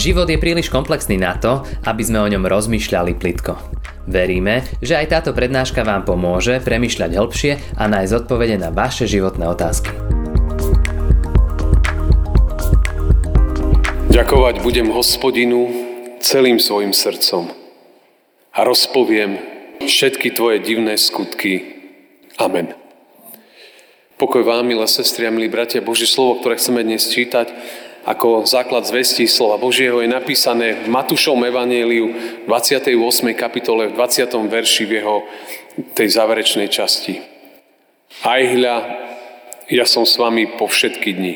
Život je príliš komplexný na to, aby sme o ňom rozmýšľali plitko. Veríme, že aj táto prednáška vám pomôže premyšľať hĺbšie a nájsť odpovede na vaše životné otázky. Ďakovať budem hospodinu celým svojim srdcom a rozpoviem všetky tvoje divné skutky. Amen. Pokoj vám, milé sestry a milí bratia, Božie slovo, ktoré chceme dnes čítať, ako základ zvesti slova Božieho je napísané v Matúšovom evaníliu 28. kapitole v 20. verši v jeho tej záverečnej časti. Aj hľa, ja som s vami po všetky dni,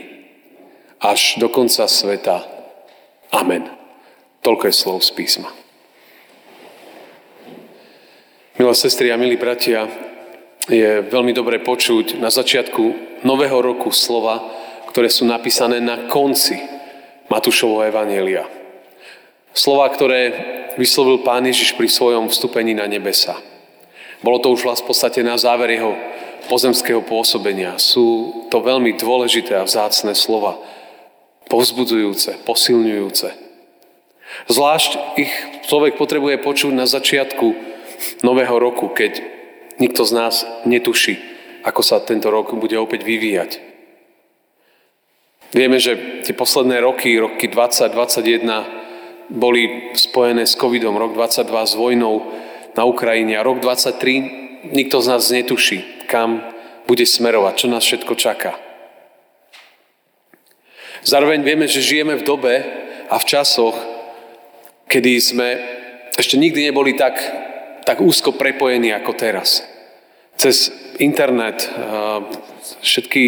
až do konca sveta. Amen. Toľko je slov z písma. Milé sestry a milí bratia, je veľmi dobre počuť na začiatku nového roku slova, ktoré sú napísané na konci Matúšovho Evanielia. Slova, ktoré vyslovil Pán Ježiš pri svojom vstúpení na nebesa. Bolo to už v podstate na záver jeho pozemského pôsobenia. Sú to veľmi dôležité a vzácne slova. Povzbudzujúce, posilňujúce. Zvlášť ich človek potrebuje počuť na začiatku nového roku, keď Nikto z nás netuší, ako sa tento rok bude opäť vyvíjať. Vieme, že tie posledné roky, roky 2021, boli spojené s covidom, rok 22 s vojnou na Ukrajine a rok 23 nikto z nás netuší, kam bude smerovať, čo nás všetko čaká. Zároveň vieme, že žijeme v dobe a v časoch, kedy sme ešte nikdy neboli tak tak úzko prepojení ako teraz. Cez internet, všetky,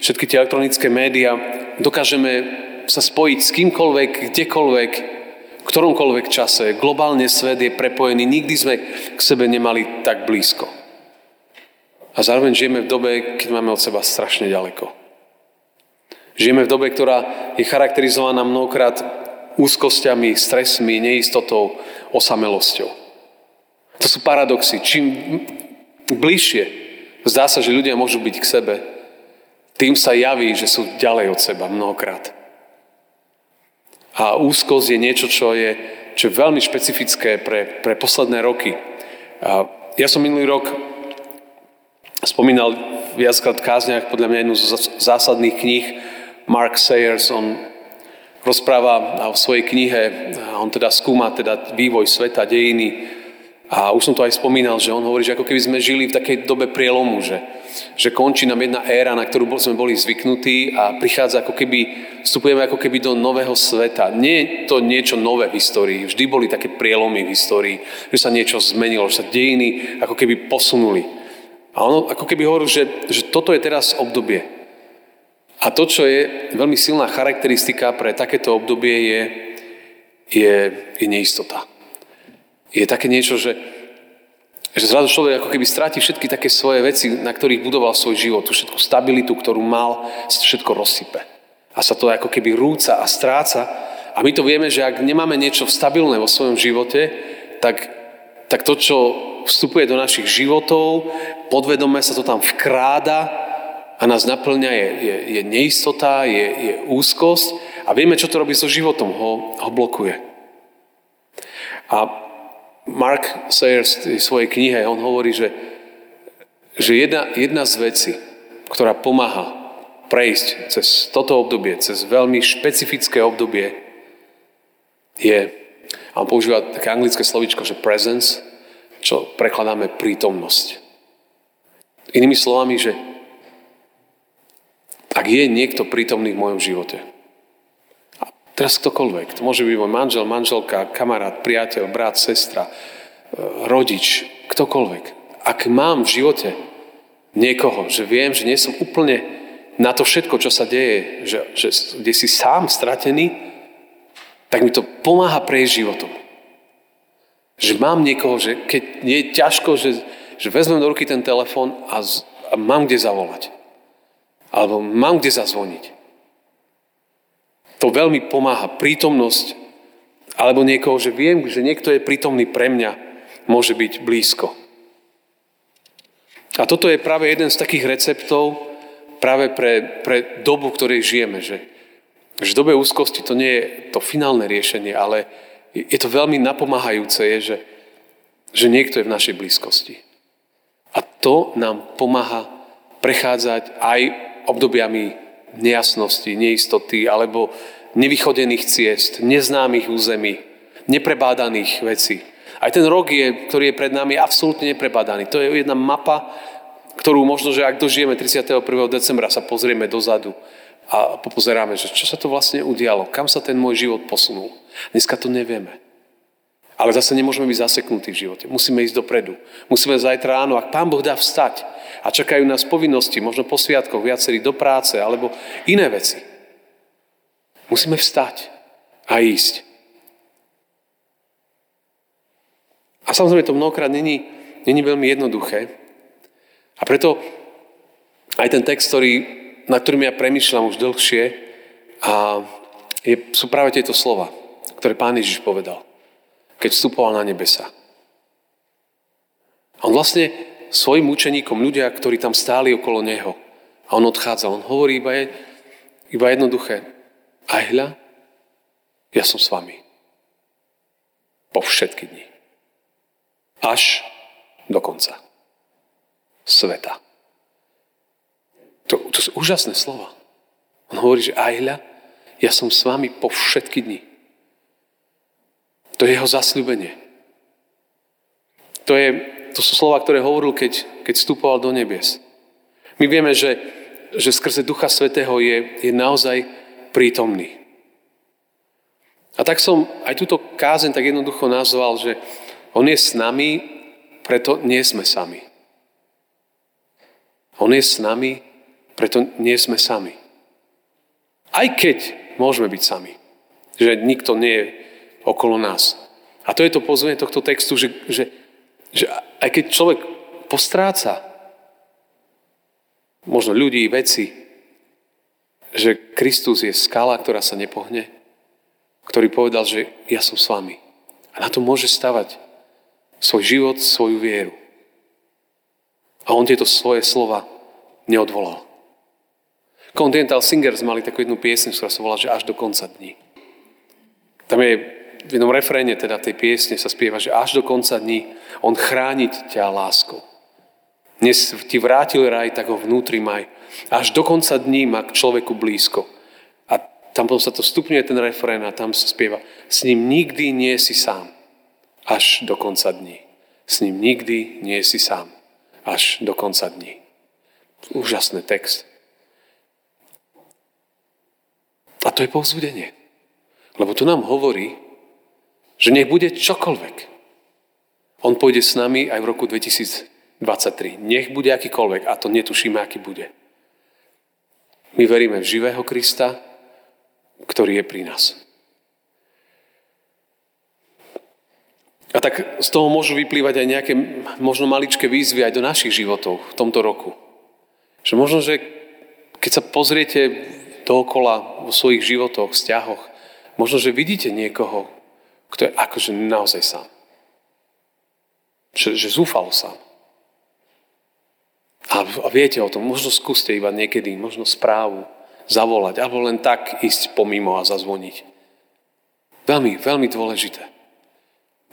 všetky tie elektronické médiá dokážeme sa spojiť s kýmkoľvek, kdekoľvek, v ktoromkoľvek čase. Globálne svet je prepojený, nikdy sme k sebe nemali tak blízko. A zároveň žijeme v dobe, keď máme od seba strašne ďaleko. Žijeme v dobe, ktorá je charakterizovaná mnohokrát úzkosťami, stresmi, neistotou, osamelosťou. To sú paradoxy. Čím bližšie zdá sa, že ľudia môžu byť k sebe, tým sa javí, že sú ďalej od seba mnohokrát. A úzkosť je niečo, čo je, čo je veľmi špecifické pre, pre posledné roky. A ja som minulý rok spomínal viackrát v kázniach podľa mňa jednu z zásadných kníh Mark Sayers, on rozpráva v svojej knihe, on teda skúma teda vývoj sveta, dejiny, a už som to aj spomínal, že on hovorí, že ako keby sme žili v takej dobe prielomu, že, že končí nám jedna éra, na ktorú sme boli zvyknutí a prichádza ako keby, vstupujeme ako keby do nového sveta. Nie je to niečo nové v histórii, vždy boli také prielomy v histórii, že sa niečo zmenilo, že sa dejiny ako keby posunuli. A ono ako keby hovorí, že, že toto je teraz obdobie. A to, čo je veľmi silná charakteristika pre takéto obdobie, je, je, je neistota je také niečo, že, že zrazu človek ako keby stráti všetky také svoje veci, na ktorých budoval svoj život, tú všetku stabilitu, ktorú mal, všetko rozsype. A sa to ako keby rúca a stráca. A my to vieme, že ak nemáme niečo stabilné vo svojom živote, tak, tak to, čo vstupuje do našich životov, podvedome sa to tam vkráda a nás naplňa, je, je, je neistota, je, je úzkosť a vieme, čo to robí so životom, ho, ho blokuje. A Mark Sayers v svojej knihe, on hovorí, že, že jedna, jedna z vecí, ktorá pomáha prejsť cez toto obdobie, cez veľmi špecifické obdobie, je, a on používa také anglické slovičko, že presence, čo prekladáme prítomnosť. Inými slovami, že ak je niekto prítomný v mojom živote, Teraz ktokoľvek. To môže byť môj manžel, manželka, kamarát, priateľ, brat, sestra, e, rodič, ktokoľvek. Ak mám v živote niekoho, že viem, že nie som úplne na to všetko, čo sa deje, že, že kde si sám stratený, tak mi to pomáha prejsť životom. Že mám niekoho, že keď je ťažko, že, že vezmem do ruky ten telefón a, a mám kde zavolať. Alebo mám kde zazvoniť. To veľmi pomáha. Prítomnosť alebo niekoho, že viem, že niekto je prítomný pre mňa, môže byť blízko. A toto je práve jeden z takých receptov práve pre, pre dobu, v ktorej žijeme. Že Že v dobe úzkosti to nie je to finálne riešenie, ale je to veľmi napomáhajúce, je, že, že niekto je v našej blízkosti. A to nám pomáha prechádzať aj obdobiami nejasnosti, neistoty alebo nevychodených ciest, neznámych území, neprebádaných vecí. Aj ten rok, je, ktorý je pred nami, je absolútne neprebádaný. To je jedna mapa, ktorú možno, že ak dožijeme 31. decembra, sa pozrieme dozadu a popozeráme, že čo sa to vlastne udialo, kam sa ten môj život posunul. Dneska to nevieme. Ale zase nemôžeme byť zaseknutí v živote. Musíme ísť dopredu. Musíme zajtra ráno, ak Pán Boh dá vstať a čakajú nás povinnosti, možno po sviatkoch, viacerí do práce alebo iné veci. Musíme vstať a ísť. A samozrejme to mnohokrát není, není veľmi jednoduché. A preto aj ten text, ktorý na ktorým ja premyšľam už dlhšie, a je, sú práve tieto slova, ktoré pán Ježiš povedal, keď vstupoval na nebesa. A on vlastne svojim učeníkom, ľudia, ktorí tam stáli okolo neho, a on odchádzal, on hovorí iba, je, iba jednoduché. Aj hľa, ja som s vami. Po všetky dni. Až do konca. Sveta. To, to sú úžasné slova. On hovorí, že aj hľa, ja som s vami po všetky dni. To je jeho zasľúbenie. To, je, to sú slova, ktoré hovoril, keď, keď vstupoval do nebies. My vieme, že, že skrze Ducha Svetého je, je naozaj prítomný. A tak som aj túto kázeň tak jednoducho nazval, že on je s nami, preto nie sme sami. On je s nami, preto nie sme sami. Aj keď môžeme byť sami. Že nikto nie je okolo nás. A to je to pozvanie tohto textu, že, že, že aj keď človek postráca možno ľudí, veci, že Kristus je skala, ktorá sa nepohne, ktorý povedal, že ja som s vami. A na to môže stavať svoj život, svoju vieru. A on tieto svoje slova neodvolal. Continental Singers mali takú jednu piesň, ktorá sa volá, že až do konca dní. Tam je v jednom refréne teda tej piesne sa spieva, že až do konca dní on chrániť ťa láskou. Dnes ti vrátil raj, tak ho vnútri maj. Až do konca dní má k človeku blízko. A tam potom sa to stupňuje ten refrén a tam sa spieva, s ním nikdy nie si sám. Až do konca dní. S ním nikdy nie si sám. Až do konca dní. Úžasný text. A to je povzbudenie. Lebo tu nám hovorí, že nech bude čokoľvek. On pôjde s nami aj v roku 2023. Nech bude akýkoľvek a to netušíme, aký bude. My veríme v živého Krista, ktorý je pri nás. A tak z toho môžu vyplývať aj nejaké možno maličké výzvy aj do našich životov v tomto roku. Že možno, že keď sa pozriete dookola vo svojich životoch, vzťahoch. Možno, že vidíte niekoho, kto je akože naozaj sám. Že, že zúfalo sám. A, a viete o tom, možno skúste iba niekedy, možno správu zavolať, alebo len tak ísť pomimo a zazvoniť. Veľmi, veľmi dôležité.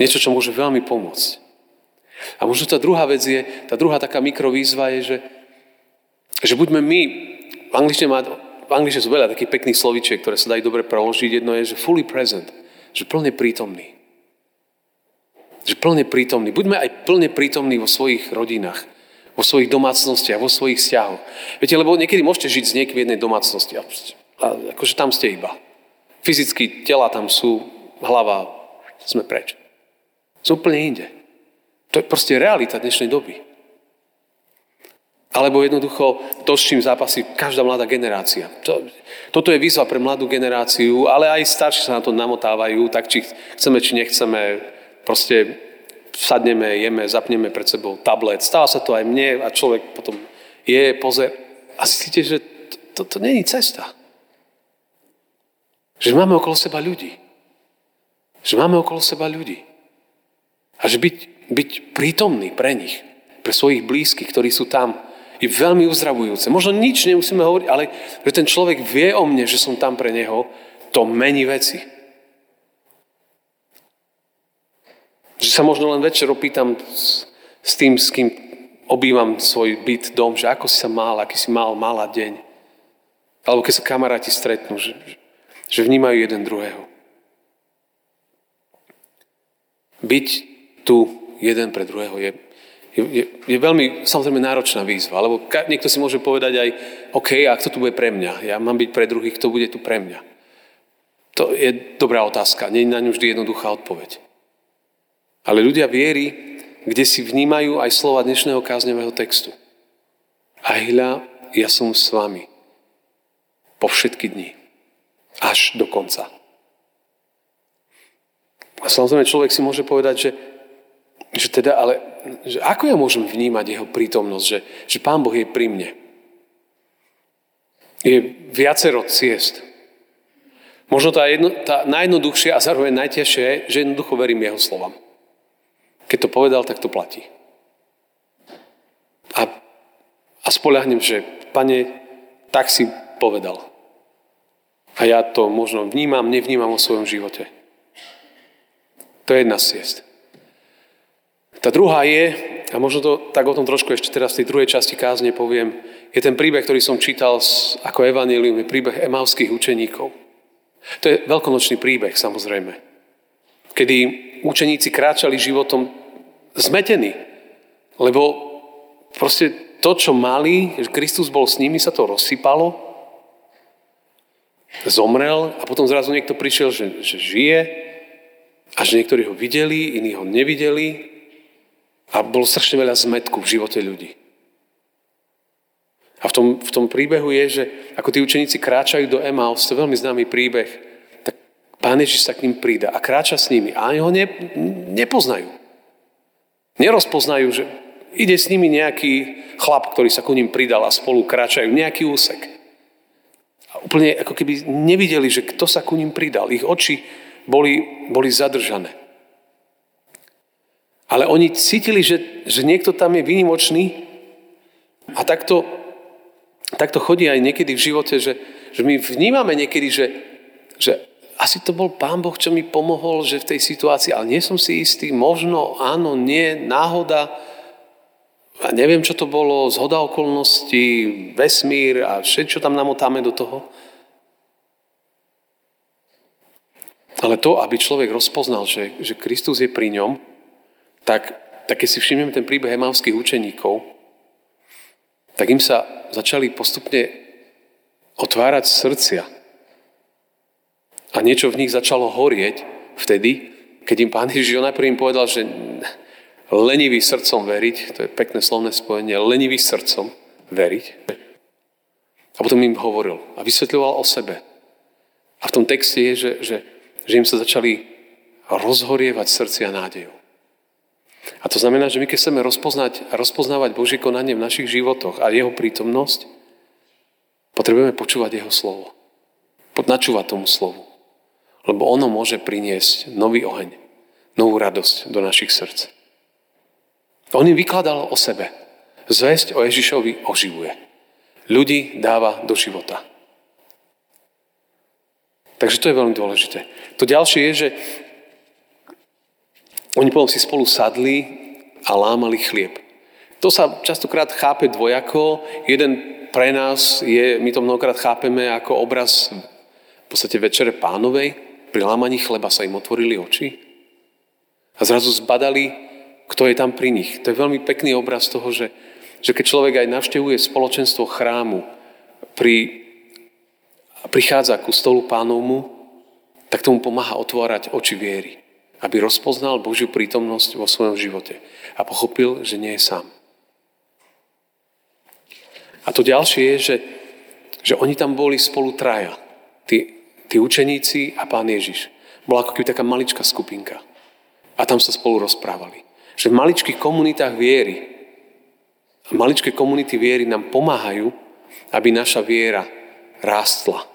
Niečo, čo môže veľmi pomôcť. A možno tá druhá vec je, tá druhá taká mikrovýzva je, že, že buďme my, v angličtine má v angličtine sú veľa takých pekných slovíčiek, ktoré sa dajú dobre preložiť. Jedno je, že fully present, že plne prítomný. Že plne prítomný. Buďme aj plne prítomní vo svojich rodinách, vo svojich domácnostiach, vo svojich vzťahoch. Viete, lebo niekedy môžete žiť s niekým v jednej domácnosti a, a akože tam ste iba. Fyzicky tela tam sú, hlava, sme preč. Sú úplne inde. To je proste realita dnešnej doby. Alebo jednoducho to, s čím zápasí každá mladá generácia. To, toto je výzva pre mladú generáciu, ale aj starší sa na to namotávajú, tak či chceme, či nechceme, proste sadneme, jeme, zapneme pred sebou tablet. Stáva sa to aj mne a človek potom je, pozer a zistíte, že to, to, to není cesta. Že máme okolo seba ľudí. Že máme okolo seba ľudí. A že byť, byť prítomný pre nich, pre svojich blízkych, ktorí sú tam, je veľmi uzdravujúce. Možno nič nemusíme hovoriť, ale že ten človek vie o mne, že som tam pre neho, to mení veci. Že sa možno len večer opýtam s, s tým, s kým obývam svoj byt, dom, že ako si sa mal, aký si mal, mala deň. Alebo keď sa kamaráti stretnú, že, že vnímajú jeden druhého. Byť tu jeden pre druhého je, je, je, je veľmi samozrejme náročná výzva, lebo niekto si môže povedať aj, OK, a kto tu bude pre mňa? Ja mám byť pre druhých, kto bude tu pre mňa? To je dobrá otázka, nie je na ňu vždy jednoduchá odpoveď. Ale ľudia viery, kde si vnímajú aj slova dnešného kázňového textu. A hľa, ja som s vami po všetky dni. Až do konca. A samozrejme človek si môže povedať, že, že teda, ale že ako ja môžem vnímať jeho prítomnosť, že, že Pán Boh je pri mne. Je viacero ciest. Možno tá, jedno, tá najjednoduchšia a zároveň najťažšia je, že jednoducho verím jeho slovám. Keď to povedal, tak to platí. A, a spolahnem, že pane, tak si povedal. A ja to možno vnímam, nevnímam o svojom živote. To je jedna z ciest. Tá druhá je, a možno to tak o tom trošku ešte teraz v tej druhej časti kázne poviem, je ten príbeh, ktorý som čítal ako evanílium, je príbeh emavských učeníkov. To je veľkonočný príbeh, samozrejme. Kedy učeníci kráčali životom zmetení, lebo proste to, čo mali, že Kristus bol s nimi, sa to rozsypalo zomrel a potom zrazu niekto prišiel, že, že žije a že niektorí ho videli, iní ho nevideli a bolo strašne veľa zmetku v živote ľudí. A v tom, v tom príbehu je, že ako tí učeníci kráčajú do Emaus, to je veľmi známy príbeh, tak Pán Ježiš sa k ním prída a kráča s nimi a oni ho ne, nepoznajú. Nerozpoznajú, že ide s nimi nejaký chlap, ktorý sa ku ním pridal a spolu kráčajú nejaký úsek úplne ako keby nevideli, že kto sa ku ním pridal. Ich oči boli, boli zadržané. Ale oni cítili, že, že niekto tam je výnimočný a takto, takto chodí aj niekedy v živote, že, že my vnímame niekedy, že, že asi to bol Pán Boh, čo mi pomohol, že v tej situácii, ale nie som si istý, možno, áno, nie, náhoda, a neviem, čo to bolo, zhoda okolností, vesmír a všetko tam namotáme do toho. Ale to, aby človek rozpoznal, že, že Kristus je pri ňom, tak, tak keď si všimneme ten príbeh emavských učeníkov, tak im sa začali postupne otvárať srdcia. A niečo v nich začalo horieť vtedy, keď im pán Ježiš najprv im povedal, že lenivý srdcom veriť, to je pekné slovné spojenie, lenivý srdcom veriť. A potom im hovoril a vysvetľoval o sebe. A v tom texte je, že, že, že im sa začali rozhorievať srdcia nádejou. A to znamená, že my keď chceme rozpoznať a rozpoznávať Božie konanie v našich životoch a Jeho prítomnosť, potrebujeme počúvať Jeho slovo. Načúvať tomu slovu. Lebo ono môže priniesť nový oheň, novú radosť do našich srdc. On im vykladal o sebe. Zväzť o Ježišovi oživuje. Ľudí dáva do života. Takže to je veľmi dôležité. To ďalšie je, že oni potom si spolu sadli a lámali chlieb. To sa častokrát chápe dvojako. Jeden pre nás je, my to mnohokrát chápeme ako obraz v podstate večere pánovej. Pri lámaní chleba sa im otvorili oči a zrazu zbadali kto je tam pri nich. To je veľmi pekný obraz toho, že, že keď človek aj navštevuje spoločenstvo chrámu, pri, prichádza ku stolu pánovmu, tak tomu pomáha otvárať oči viery, aby rozpoznal Božiu prítomnosť vo svojom živote a pochopil, že nie je sám. A to ďalšie je, že, že oni tam boli spolu traja. Tí, tí učeníci a pán Ježiš. Bola ako keby taká maličká skupinka. A tam sa spolu rozprávali. Že v maličkých komunitách viery, maličké komunity viery nám pomáhajú, aby naša viera rástla.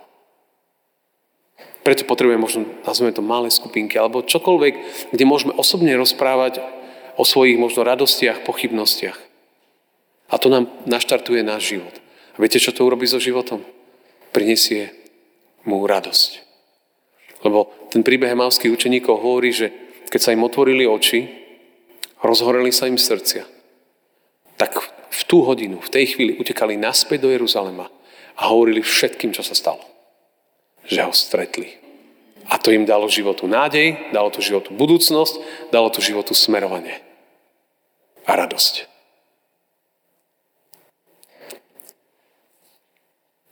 Preto potrebujeme možno, nazveme to malé skupinky, alebo čokoľvek, kde môžeme osobne rozprávať o svojich možno radostiach, pochybnostiach. A to nám naštartuje náš život. A viete, čo to urobí so životom? Prinesie mu radosť. Lebo ten príbeh mavských učeníkov hovorí, že keď sa im otvorili oči, rozhoreli sa im srdcia, tak v tú hodinu, v tej chvíli utekali naspäť do Jeruzalema a hovorili všetkým, čo sa stalo. Že ho stretli. A to im dalo životu nádej, dalo to životu budúcnosť, dalo to životu smerovanie a radosť.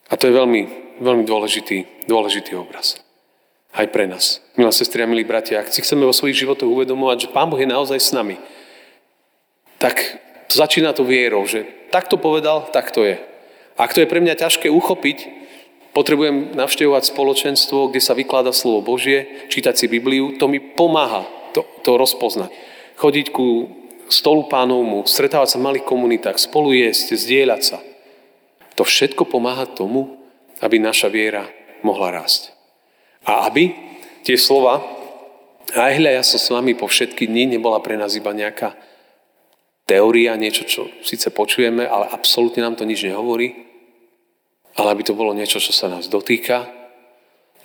A to je veľmi, veľmi dôležitý, dôležitý obraz. Aj pre nás. Milá sestri a milí bratia, ak si chceme vo svojich životoch uvedomovať, že Pán Boh je naozaj s nami, tak začína to vierou, že tak to povedal, tak to je. Ak to je pre mňa ťažké uchopiť, potrebujem navštevovať spoločenstvo, kde sa vyklada slovo Božie, čítať si Bibliu, to mi pomáha to, to rozpoznať. Chodiť ku stolu pánovmu, stretávať sa v malých komunitách, spolu jesť, zdieľať sa. To všetko pomáha tomu, aby naša viera mohla rásť. A aby tie slova, aj hľa, ja som s vami po všetky dni, nebola pre nás iba nejaká teória, niečo, čo síce počujeme, ale absolútne nám to nič nehovorí, ale aby to bolo niečo, čo sa nás dotýka,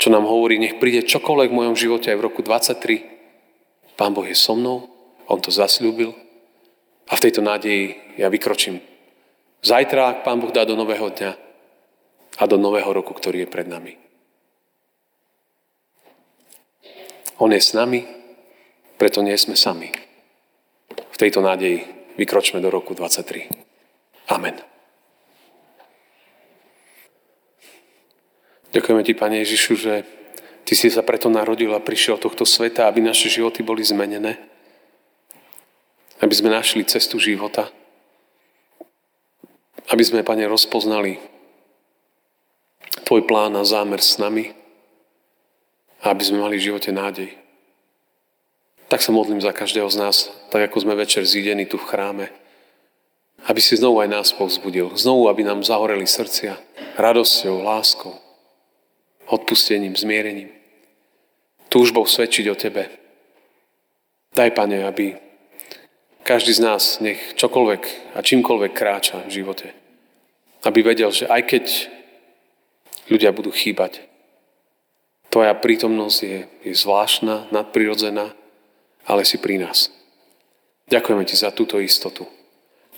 čo nám hovorí, nech príde čokoľvek v mojom živote aj v roku 23. Pán Boh je so mnou, On to zasľúbil a v tejto nádeji ja vykročím. Zajtra, ak Pán Boh dá do nového dňa a do nového roku, ktorý je pred nami. On je s nami, preto nie sme sami. V tejto nádeji vykročme do roku 23. Amen. Ďakujeme Ti, Pane Ježišu, že Ty si sa preto narodil a prišiel tohto sveta, aby naše životy boli zmenené. Aby sme našli cestu života. Aby sme, Pane, rozpoznali Tvoj plán a zámer s nami. A aby sme mali v živote nádej. Tak sa modlím za každého z nás, tak ako sme večer zídení tu v chráme. Aby si znovu aj nás povzbudil. Znovu, aby nám zahoreli srdcia radosťou, láskou odpustením, zmierením, túžbou svedčiť o Tebe. Daj, Pane, aby každý z nás nech čokoľvek a čímkoľvek kráča v živote. Aby vedel, že aj keď ľudia budú chýbať, Tvoja prítomnosť je, je zvláštna, nadprirodzená, ale si pri nás. Ďakujeme Ti za túto istotu.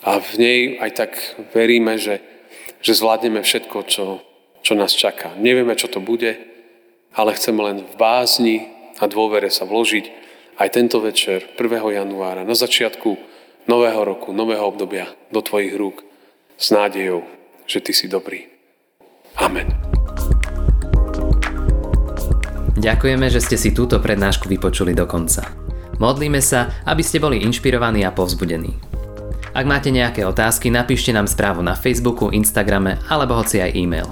A v nej aj tak veríme, že, že zvládneme všetko, čo, čo nás čaká. Nevieme, čo to bude, ale chceme len v bázni a dôvere sa vložiť aj tento večer, 1. januára, na začiatku nového roku, nového obdobia do Tvojich rúk s nádejou, že Ty si dobrý. Amen. Ďakujeme, že ste si túto prednášku vypočuli do konca. Modlíme sa, aby ste boli inšpirovaní a povzbudení. Ak máte nejaké otázky, napíšte nám správu na Facebooku, Instagrame alebo hoci aj e-mail.